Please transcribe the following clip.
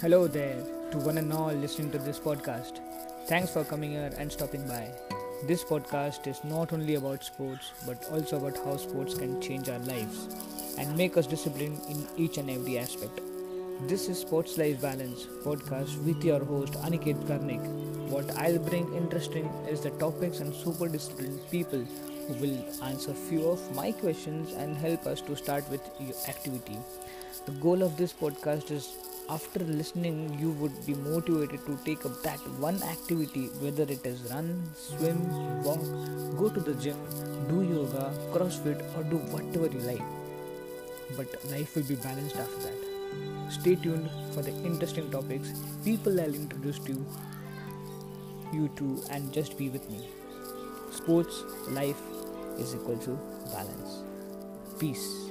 Hello there to one and all listening to this podcast. Thanks for coming here and stopping by. This podcast is not only about sports but also about how sports can change our lives and make us disciplined in each and every aspect. This is Sports Life Balance podcast with your host Aniket Karnik. What I'll bring interesting is the topics and super disciplined people who will answer few of my questions and help us to start with your activity. The goal of this podcast is after listening you would be motivated to take up that one activity whether it is run, swim, walk, go to the gym, do yoga, crossfit or do whatever you like. But life will be balanced after that. Stay tuned for the interesting topics people I'll introduce to you, you to and just be with me. Sports, life is equal to balance. Peace.